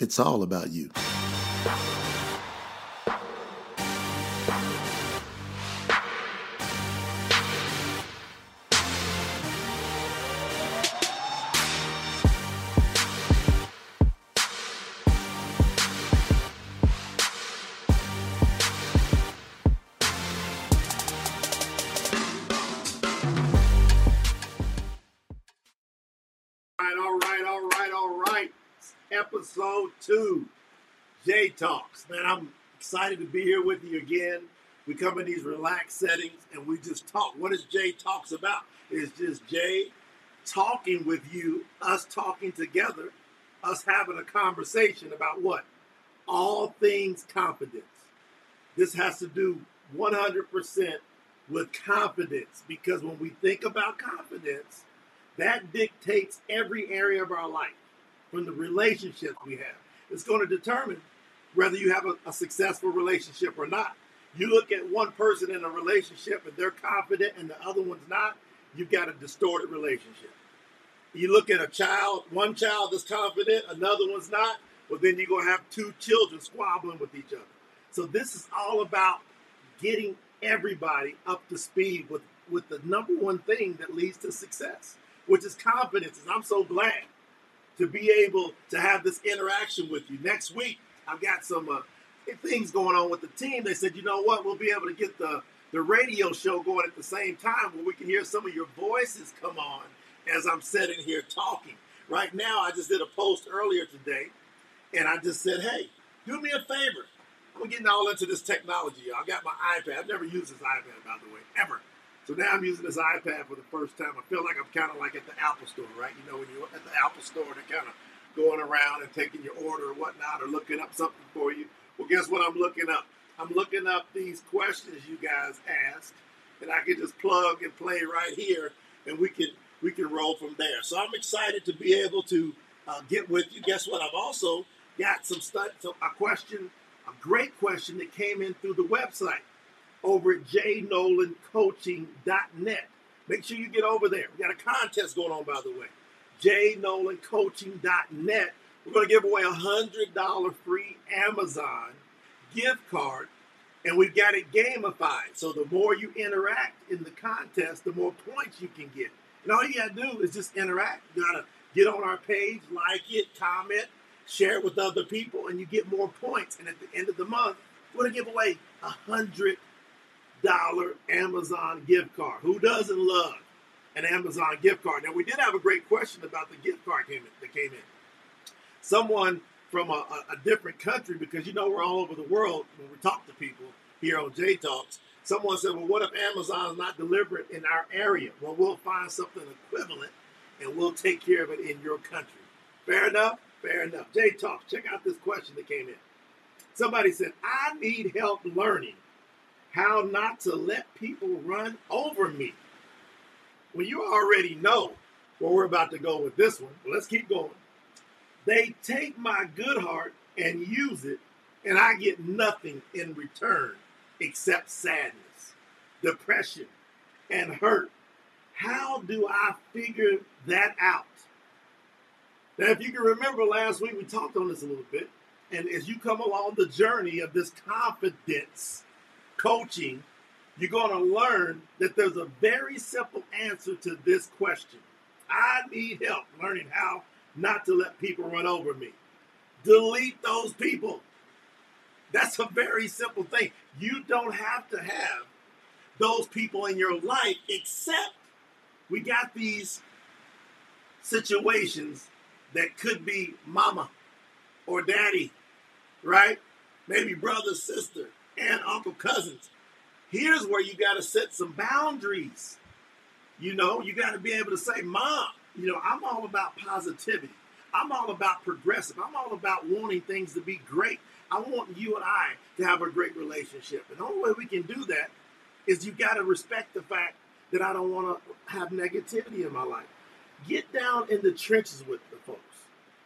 It's all about you. Two, Jay Talks. Man, I'm excited to be here with you again. We come in these relaxed settings and we just talk. What is Jay Talks about? It's just Jay talking with you, us talking together, us having a conversation about what? All things confidence. This has to do 100% with confidence because when we think about confidence, that dictates every area of our life from the relationships we have. It's going to determine whether you have a, a, successful relationship or not. You look at one person in a relationship and they're confident and the other one's not, you've got a distorted relationship. You look at a child, one child is confident, another one's not, well, then you're going to have two children squabbling with each other. So this is all about getting everybody up to speed with, with the number one thing that leads to success, which is confidence. And I'm so glad to be able to have this interaction with you. Next week, I've got some uh, things going on with the team. They said, you know what, we'll be able to get the, the radio show going at the same time where we can hear some of your voices come on as I'm sitting here talking. Right now, I just did a post earlier today, and I just said, hey, do me a favor. I'm getting all into this technology. I got my iPad. I've never used this iPad, by the way, ever. So now I'm using this iPad for the first time. I feel like I'm kind of like at the Apple store, right? You know, when you're at the Apple store, they're kind of going around and taking your order or whatnot or looking up something for you. Well, guess what I'm looking up? I'm looking up these questions you guys asked, and I can just plug and play right here, and we can we can roll from there. So I'm excited to be able to uh, get with you. Guess what? I've also got some stuff. So a question, a great question that came in through the website over at jnolancoaching.net. Make sure you get over there. We got a contest going on, by the way. jnolancoaching.net. We're going to give away a $100 free Amazon gift card, and we've got it gamified. So the more you interact in the contest, the more points you can get. And all you got to do is just interact. You got to get on our page, like it, comment, share it with other people, and you get more points. And at the end of the month, we're going to give away a 100 dollar Amazon gift card. Who doesn't love an Amazon gift card? Now we did have a great question about the gift card came in, that came in. Someone from a, a, different country, because you know we're all over the world when we talk to people here on J Talks. Someone said, "Well, what if Amazon is not delivering in our area?" Well, we'll find something equivalent, and we'll take care of it in your country. Fair enough. Fair enough. J Talks. Check out this question that came in. Somebody said, "I need help learning how not to let people run over me. Well, you already know where we're about to go with this one. Let's keep going. They take my good heart and use it, and I get nothing in return except sadness, depression, and hurt. How do I figure that out? Now, if you can remember last week, we talked on this a little bit. And as you come along the journey of this confidence, coaching, you're going to learn that there's a very simple answer to this question. I need help learning how not to let people run over me. Delete those people. That's a very simple thing. You don't have to have those people in your life, except we got these situations that could be mama or daddy, right? Maybe brother, sister, and Uncle Cousins. Here's where you got to set some boundaries. You know, you got to be able to say, Mom, you know, I'm all about positivity. I'm all about progressive. I'm all about wanting things to be great. I want you and I to have a great relationship. And the only way we can do that is you got to respect the fact that I don't want to have negativity in my life. Get down in the trenches with the folks,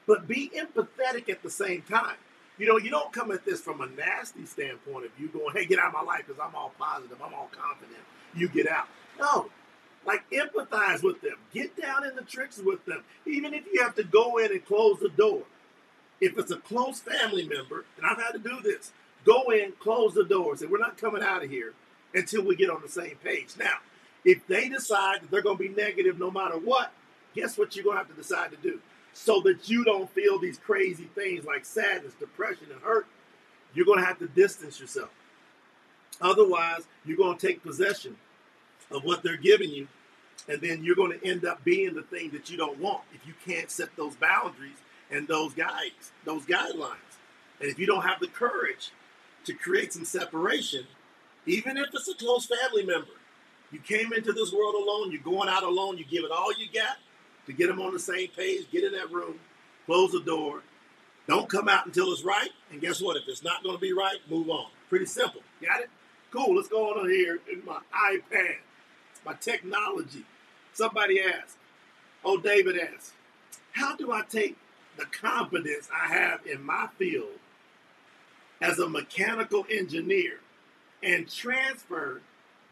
but be empathetic at the same time. You know, you don't come at this from a nasty standpoint of you going, hey, get out of my life because I'm all positive, I'm all confident. You get out. No. Like empathize with them. Get down in the trenches with them. Even if you have to go in and close the door. If it's a close family member, and I've had to do this, go in, close the door, say, we're not coming out of here until we get on the same page. Now, if they decide that they're going to be negative no matter what, guess what you're going to have to decide to do? So that you don't feel these crazy things like sadness, depression, and hurt, you're going to have to distance yourself. Otherwise, you're going to take possession of what they're giving you, and then you're going to end up being the thing that you don't want if you can't set those boundaries and those guides, those guidelines. And if you don't have the courage to create some separation, even if it's a close family member, you came into this world alone, you're going out alone, you give it all you got to get them on the same page, get in that room, close the door, don't come out until it's right, and guess what? If it's not going to be right, move on. Pretty simple. Got it? Cool. Let's go on here in my iPad, my technology. Somebody asked, oh, David asked, how do I take the confidence I have in my field as a mechanical engineer and transfer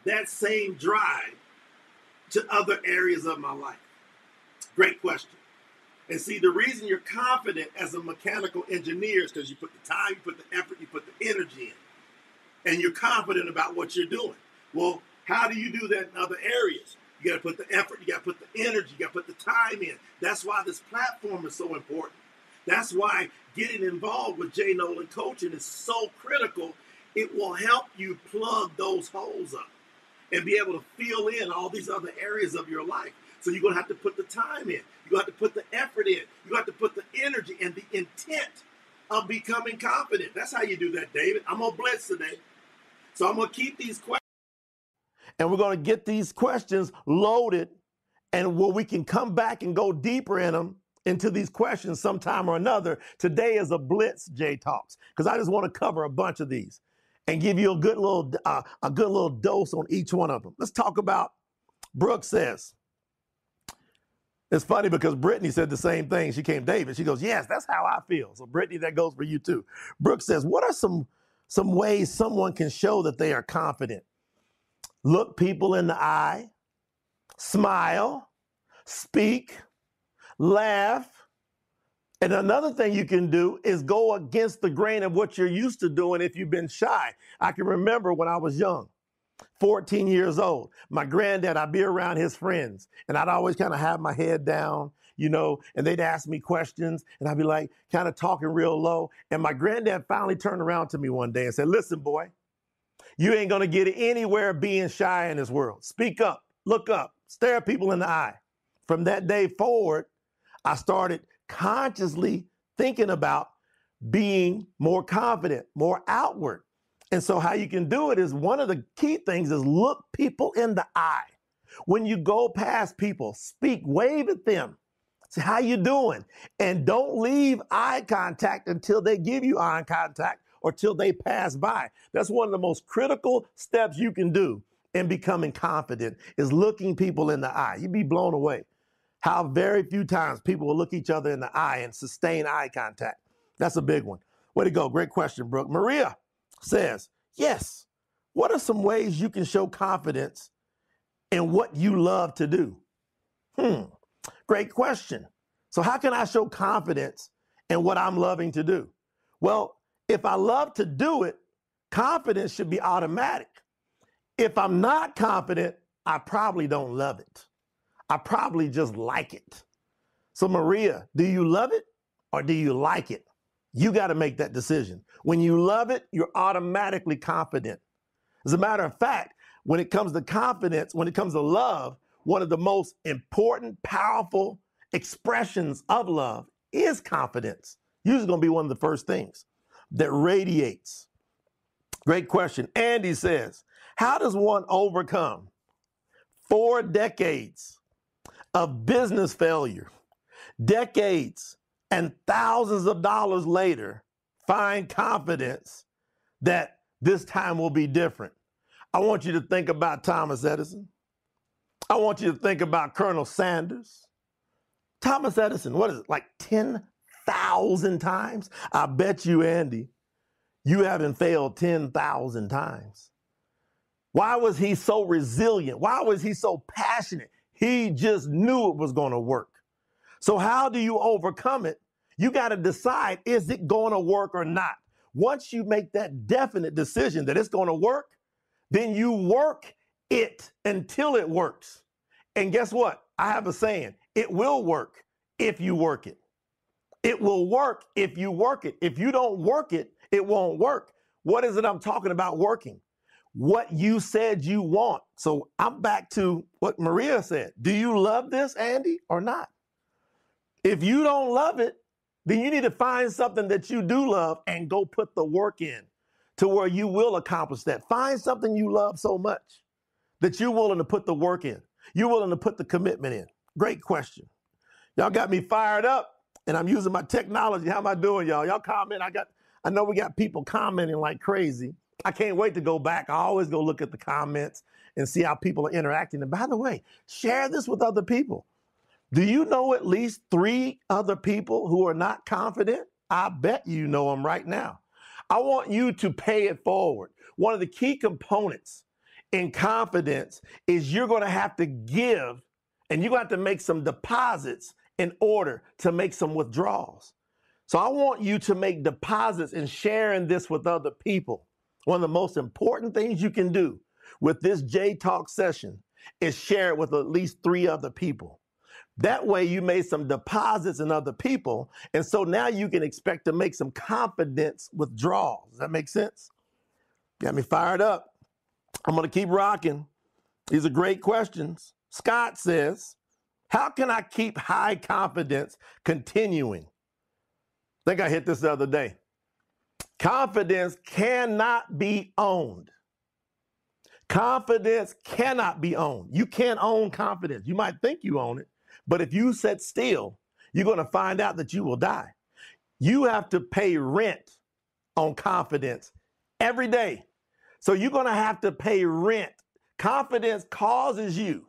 that same drive to other areas of my life? Great question. And see, the reason you're confident as a mechanical engineer is because you put the time, you put the effort, you put the energy in, and you're confident about what you're doing. Well, how do you do that in other areas? You got to put the effort, you got to put the energy, you got to put the time in. That's why this platform is so important. That's why getting involved with Jay Nolan coaching is so critical. It will help you plug those holes up and be able to fill in all these other areas of your life. So you're going to have to put the time in. You're going to have to put the effort in. You have to put the energy and the intent of becoming confident. That's how you do that, David. I'm going to blitz today. So I'm going to keep these questions. And we're going to get these questions loaded and where we can come back and go deeper in them into these questions sometime or another. Today is a blitz J Talks because I just want to cover a bunch of these and give you a good little uh, a good little dose on each one of them. Let's talk about Brooke says. It's funny because Brittany said the same thing. She came, David. She goes, Yes, that's how I feel. So, Brittany, that goes for you too. Brooke says, What are some some ways someone can show that they are confident? Look people in the eye, smile, speak, laugh. And another thing you can do is go against the grain of what you're used to doing if you've been shy. I can remember when I was young. 14 years old. My granddad, I'd be around his friends and I'd always kind of have my head down, you know, and they'd ask me questions and I'd be like kind of talking real low. And my granddad finally turned around to me one day and said, Listen, boy, you ain't to get anywhere being shy in this world. Speak up, look up, stare people in the eye. From that day forward, I started consciously thinking about being more confident, more outward. And so how you can do it is one of the key things is look people in the eye. When you go past people, speak, wave at them. Say, how you doing? And don't leave eye contact until they give you eye contact or till they pass by. That's one of the most critical steps you can do in becoming confident is looking people in the eye. You'd be blown away how very few times people will look each other in the eye and sustain eye contact. That's a big one. Way to go. Great question, Brooke. Maria says, Yes. What are some ways you can show confidence in what you love to do? Hmm. Great question. So, how can I show confidence in what I'm loving to do? Well, if I love to do it, confidence should be automatic. If I'm not confident, I probably don't love it. I probably just like it. So, Maria, do you love it or do you like it? You got to make that decision. When you love it, you're automatically confident. As a matter of fact, when it comes to confidence, when it comes to love, one of the most important, powerful expressions of love is confidence. Usually going to be one of the first things that radiates. Great question. Andy says, How does one overcome four decades of business failure, decades and thousands of dollars later find confidence that this time will be different. I want you to think about Thomas Edison. I want you to think about Colonel Sanders. Thomas Edison, what is it, like 10,000 times? I bet you, Andy, you haven't failed 10,000 times. Why was he so resilient? Why was he so passionate? He just knew it was going to work. So, how do you overcome it? You got to decide is it going to work or not? Once you make that definite decision that it's going to work, then you work it until it works. And guess what? I have a saying it will work if you work it. It will work if you work it. If you don't work it, it won't work. What is it I'm talking about working? What you said you want. So I'm back to what Maria said. Do you love this, Andy, or not? If you don't love it, then you need to find something that you do love and go put the work in to where you will accomplish that. Find something you love so much that you're willing to put the work in. You're willing to put the commitment in. Great question. Y'all got me fired up and I'm using my technology. How am I doing, y'all? Y'all comment. I got I know we got people commenting like crazy. I can't wait to go back. I always go look at the comments and see how people are interacting. And by the way, share this with other people. Do you know at least three other people who are not confident? I bet you know them right now. I want you to pay it forward. One of the key components in confidence is you're going to have to give and you're going to have to make some deposits in order to make some withdrawals. So I want you to make deposits and sharing this with other people. One of the most important things you can do with this J Talk session is share it with at least three other people. That way, you made some deposits in other people. And so now you can expect to make some confidence withdrawals. Does that make sense? Got me fired up. I'm going to keep rocking. These are great questions. Scott says, How can I keep high confidence continuing? I think I hit this the other day. Confidence cannot be owned. Confidence cannot be owned. You can't own confidence. You might think you own it, but if you sit still, you're going to find out that you will die. You have to pay rent on confidence every day. So you're going to have to pay rent. Confidence causes you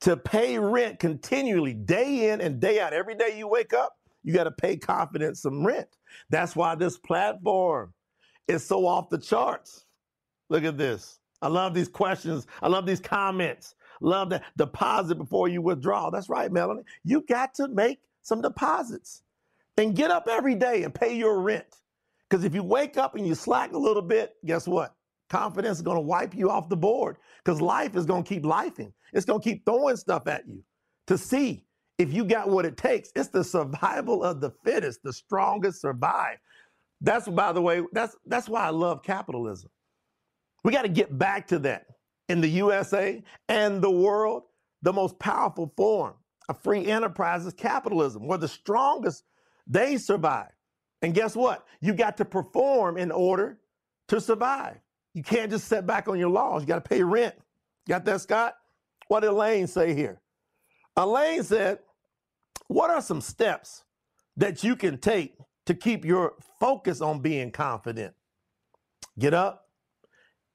to pay rent continually, day in and day out. Every day you wake up, you got to pay confidence some rent. That's why this platform is so off the charts. Look at this. I love these questions. I love these comments. Love that deposit before you withdraw. That's right, Melanie. You got to make some deposits and get up every day and pay your rent. Because if you wake up and you slack a little bit, guess what? Confidence is going to wipe you off the board because life is going to keep lifing. It's going to keep throwing stuff at you to see if you got what it takes. It's the survival of the fittest, the strongest survive. That's by the way, that's that's why I love capitalism. We got to get back to that in the USA and the world, the most powerful form of free enterprise is capitalism, where the strongest, they survive. And guess what? You got to perform in order to survive. You can't just sit back on your laws. You got to pay rent. Got that, Scott? What did Elaine say here? Elaine said, What are some steps that you can take to keep your focus on being confident? Get up.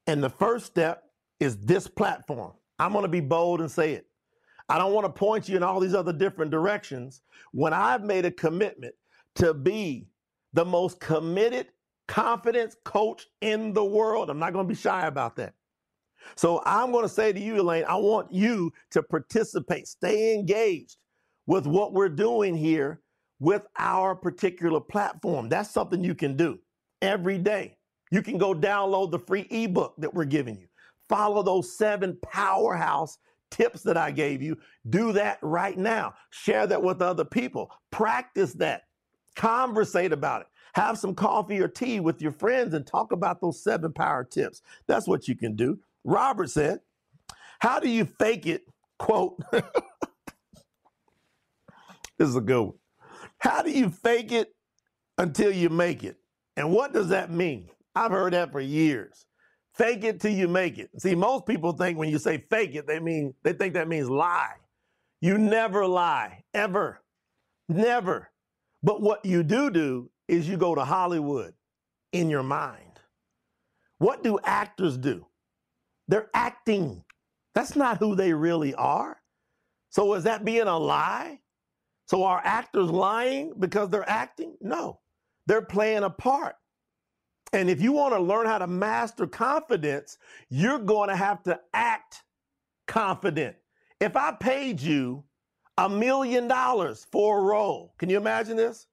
And the first step is this platform. I'm going to be bold and say it. I don't want to point you in all these other different directions when I've made a commitment to be the most committed confidence coach in the world. I'm not going to be shy about that. So I'm going to say to you, Elaine, I want you to participate, stay engaged with what we're doing here with our particular platform. That's something you can do every day. You can go download the free ebook that we're giving you follow those seven powerhouse tips that I gave you. Do that right now. Share that with other people. Practice that. Conversate about it. Have some coffee or tea with your friends and talk about those seven power tips. That's what you can do. Robert said, How do you fake it? Quote, this is a good one. How do you fake it until you make it? And what does that mean? I've heard that for years. Fake it till you make it. See, most people think when you say fake it, they mean they think that means lie. You never lie, ever. Never. But what you do do is you go to Hollywood in your mind. What do actors do? They're acting. That's not who they really are. So is that being a lie? So are actors lying because they're acting? No. They're playing a part. And if you want to learn how to master confidence, you're going to have to act confident. If I paid you a million dollars for a role, can you imagine this?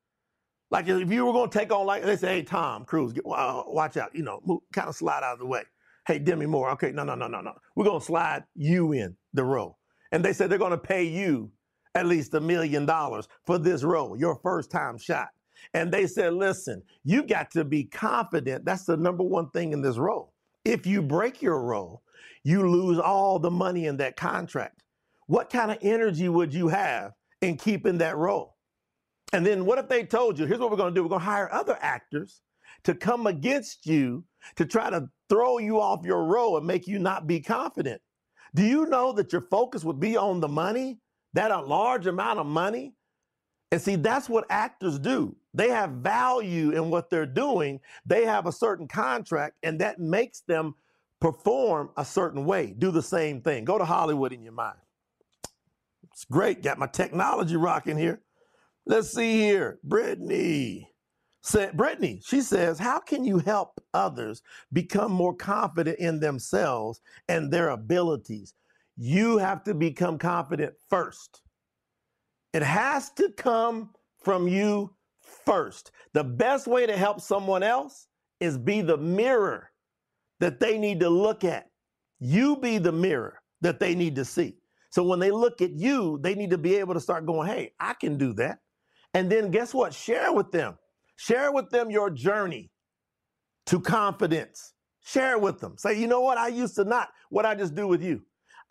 Like if you were going to take on, like they say, hey Tom Cruise, get, uh, watch out, you know, move, kind of slide out of the way. Hey Demi Moore, okay, no, no, no, no, no. We're going to slide you in the role, and they said they're going to pay you at least a million dollars for this role, your first time shot. And they said, listen, you got to be confident. That's the number one thing in this role. If you break your role, you lose all the money in that contract. What kind of energy would you have in keeping that role? And then what if they told you, here's what we're going to do we're going to hire other actors to come against you to try to throw you off your role and make you not be confident? Do you know that your focus would be on the money, that a large amount of money? And see, that's what actors do. They have value in what they're doing. They have a certain contract, and that makes them perform a certain way. Do the same thing. Go to Hollywood in your mind. It's great. Got my technology rocking here. Let's see here. Brittany Brittany, she says, how can you help others become more confident in themselves and their abilities? You have to become confident first. It has to come from you first. The best way to help someone else is be the mirror that they need to look at. You be the mirror that they need to see. So when they look at you, they need to be able to start going, hey, I can do that. And then guess what? Share with them. Share with them your journey to confidence. Share it with them. Say, you know what? I used to not, what I just do with you.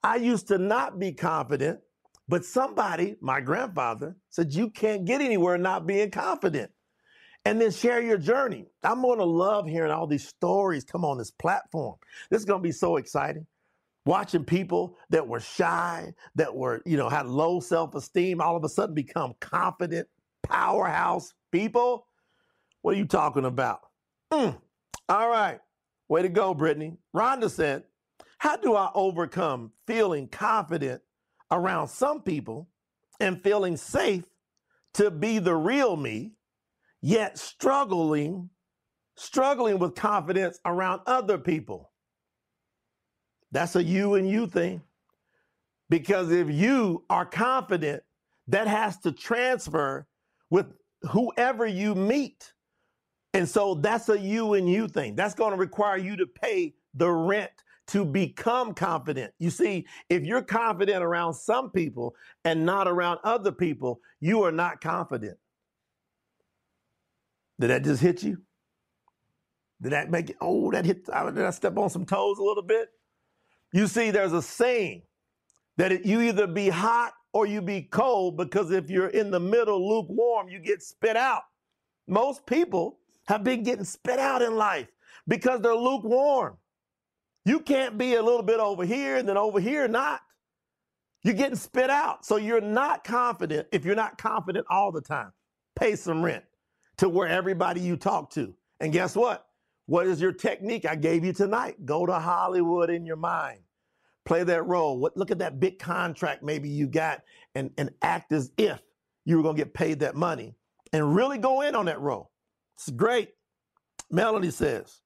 I used to not be confident, but somebody, my grandfather, said, you can't get anywhere not being confident. And then share your journey. I'm going to love hearing all these stories come on this platform. This is going to be so exciting watching people that were shy, that were, you know, had low self esteem, all of a sudden become confident, powerhouse people. What are you talking about? Mm. All right. Way to go, Brittany. Rhonda said, How do I overcome feeling confident around some people and feeling safe to be the real me, yet struggling, struggling with confidence around other people? That's a you and you thing. Because if you are confident, that has to transfer with whoever you meet. And so that's a you and you thing. That's going to require you to pay the rent to become confident. You see, if you're confident around some people and not around other people, you are not confident. Did that just hit you? Did that make it? Oh, that hit. Did I step on some toes a little bit? You see, there's a saying that it, you either be hot or you be cold because if you're in the middle, lukewarm, you get spit out. Most people have been getting spit out in life because they're lukewarm. You can't be a little bit over here and then over here not. You're getting spit out. So you're not confident if you're not confident all the time. Pay some rent to where everybody you talk to. And guess what? What is your technique I gave you tonight? Go to Hollywood in your mind. Play that role. What, look at that big contract maybe you got and, and act as if you were going to get paid that money and really go in on that role. It's great. Melanie says,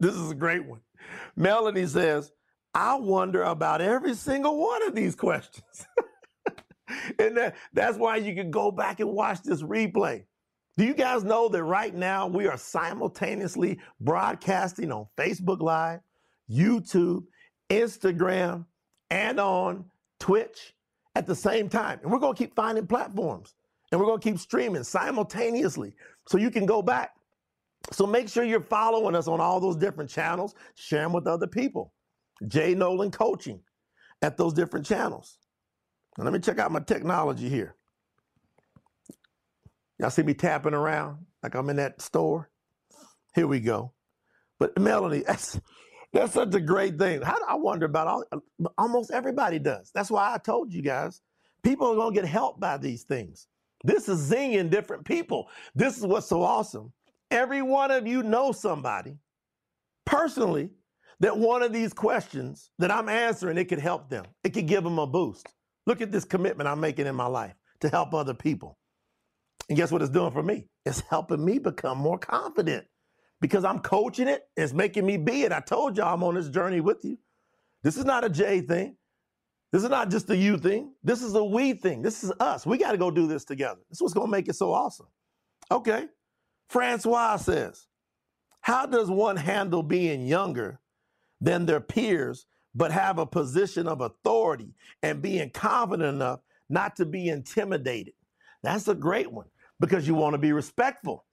this is a great one. Melanie says, I wonder about every single one of these questions. and that, that's why you can go back and watch this replay. Do you guys know that right now we are simultaneously broadcasting on Facebook Live, YouTube, Instagram, and on Twitch at the same time? And we're going to keep finding platforms and we're going to keep streaming simultaneously so you can go back. So make sure you're following us on all those different channels, them with other people. Jay Nolan Coaching at those different channels. Let me check out my technology here. Y'all see me tapping around like I'm in that store? Here we go. But Melanie, that's that's such a great thing. How do I wonder about all almost everybody does. That's why I told you guys, people are gonna get helped by these things. This is zinging different people. This is what's so awesome. Every one of you know somebody personally that one of these questions that I'm answering, it could help them. It could give them a boost. Look at this commitment I'm making in my life to help other people. And guess what it's doing for me? It's helping me become more confident because I'm coaching it. It's making me be it. I told y'all I'm on this journey with you. This is not a J thing. This is not just a you thing. This is a we thing. This is us. We got to go do this together. This is what's going to make it so awesome. Okay. Francois says, How does one handle being younger than their peers, but have a position of authority and being confident enough not to be intimidated? That's a great one because you want to be respectful,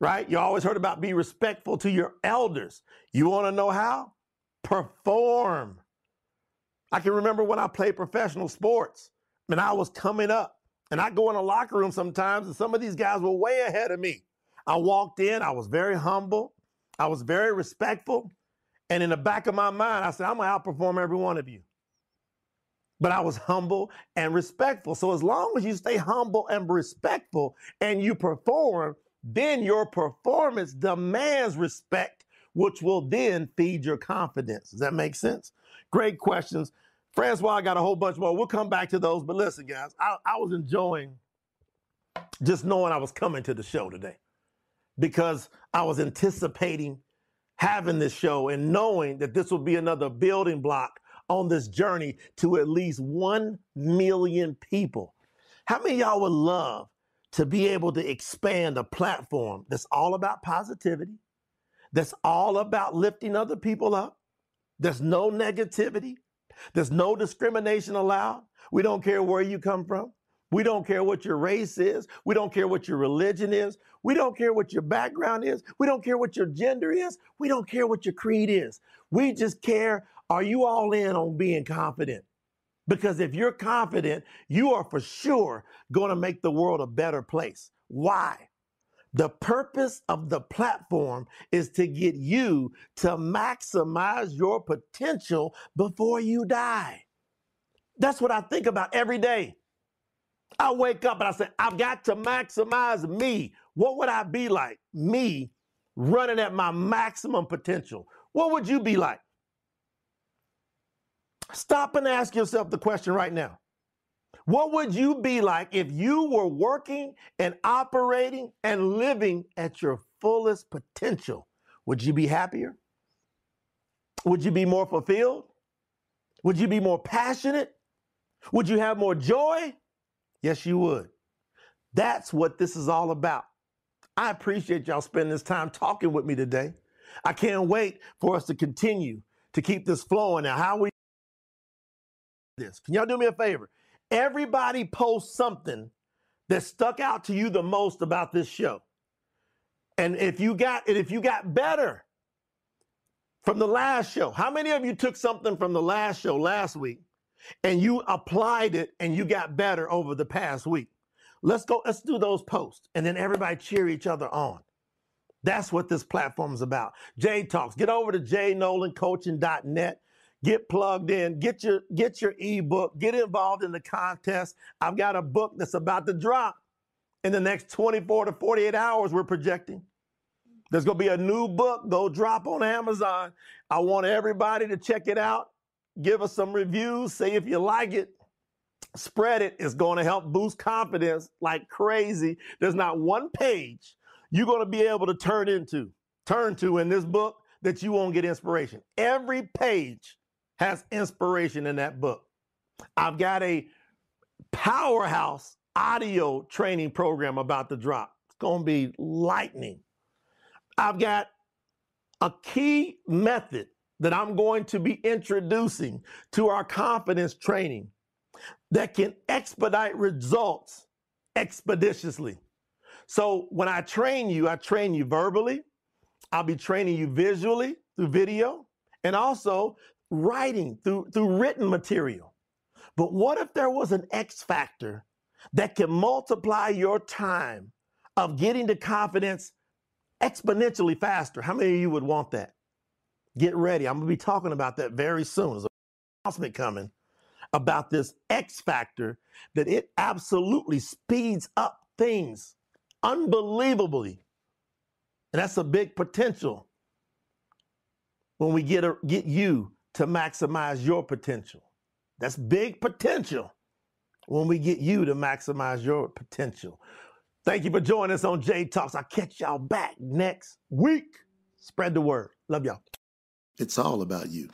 right? You always heard about be respectful to your elders. You want to know how? Perform. I can remember when I played professional sports and I was coming up and I go in a locker room sometimes and some of these guys were way ahead of me. I walked in, I was very humble, I was very respectful. And in the back of my mind, I said, I'm to outperform every one of you. But I was humble and respectful. So as long as you stay humble and respectful and you perform, then your performance demands respect, which will then feed your confidence. Does that make sense? Great questions. Francois, I got a whole bunch more. We'll come back to those. But listen, guys, I, I was enjoying just knowing I was coming to the show today because I was anticipating having this show and knowing that this will be another building block on this journey to at least 1 million people. How many y'all would love to be able to expand a platform that's all about positivity, that's all about lifting other people up, there's no negativity, there's no discrimination allowed. We don't care where you come from. We don't care what your race is. We don't care what your religion is. We don't care what your background is. We don't care what your gender is. We don't care what your creed is. We just care are you all in on being confident? Because if you're confident, you are for sure going to make the world a better place. Why? The purpose of the platform is to get you to maximize your potential before you die. That's what I think about every day. I wake up and I say, I've got to maximize me. What would I be like? Me running at my maximum potential. What would you be like? Stop and ask yourself the question right now. What would you be like if you were working and operating and living at your fullest potential? Would you be happier? Would you be more fulfilled? Would you be more passionate? Would you have more joy? Yes, you would. That's what this is all about. I appreciate y'all spending this time talking with me today. I can't wait for us to continue to keep this flowing. Now, how we this? Can y'all do me a favor? Everybody post something that stuck out to you the most about this show. And if you got and if you got better from the last show, how many of you took something from the last show last week and you applied it and you got better over the past week? Let's go, let's do those posts and then everybody cheer each other on. That's what this platform is about. Jay Talks. Get over to jnolancoaching.net get plugged in, get your get your ebook, get involved in the contest. I've got a book that's about to drop in the next 24 to 48 hours we're projecting. There's going to be a new book go drop on Amazon. I want everybody to check it out. Give us some reviews, say if you like it. Spread it. It's going to help boost confidence like crazy. There's not one page you're going to be able to turn into, turn to in this book that you won't get inspiration. Every page has inspiration in that book. I've got a powerhouse audio training program about to drop. It's going to be lightning. I've got a key method that I'm going to be introducing to our confidence training that can expedite results expeditiously. So when I train you, I train you verbally, I'll be training you visually through video, and also writing, through, through written material. But what if there was an X factor that can multiply your time of getting to confidence exponentially faster? How many of you would want that? Get ready. I'm going to be talking about that very soon. There's an announcement coming about this X factor that it absolutely speeds up things unbelievably. And that's a big potential when we get, a, get you to maximize your potential. That's big potential when we get you to maximize your potential. Thank you for joining us on J Talks. I'll catch y'all back next week. Spread the word. Love y'all. It's all about you.